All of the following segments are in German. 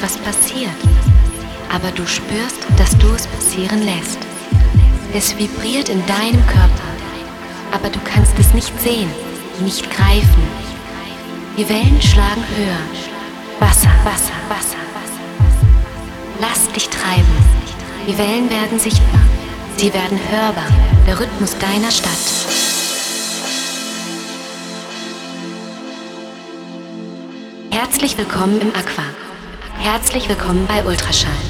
weißt du nicht, was passiert, aber du spürst, dass du es passieren lässt. Es vibriert in deinem Körper, aber du kannst es nicht sehen, nicht greifen. Die Wellen schlagen höher. Wasser, Wasser, Wasser. Lass dich treiben. Die Wellen werden sichtbar. Sie werden hörbar. Der Rhythmus deiner Stadt. Herzlich willkommen im Aqua. Herzlich willkommen bei Ultraschall.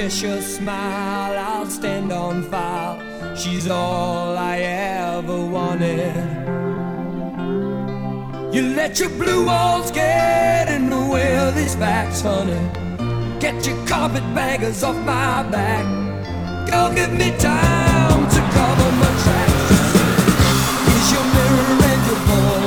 To her Cheshire smile, I'll stand on file. She's all I ever wanted. You let your blue walls get in the way of these facts, honey. Get your carpetbaggers off my back. Girl, give me time to cover my tracks. Here's your mirror and your ball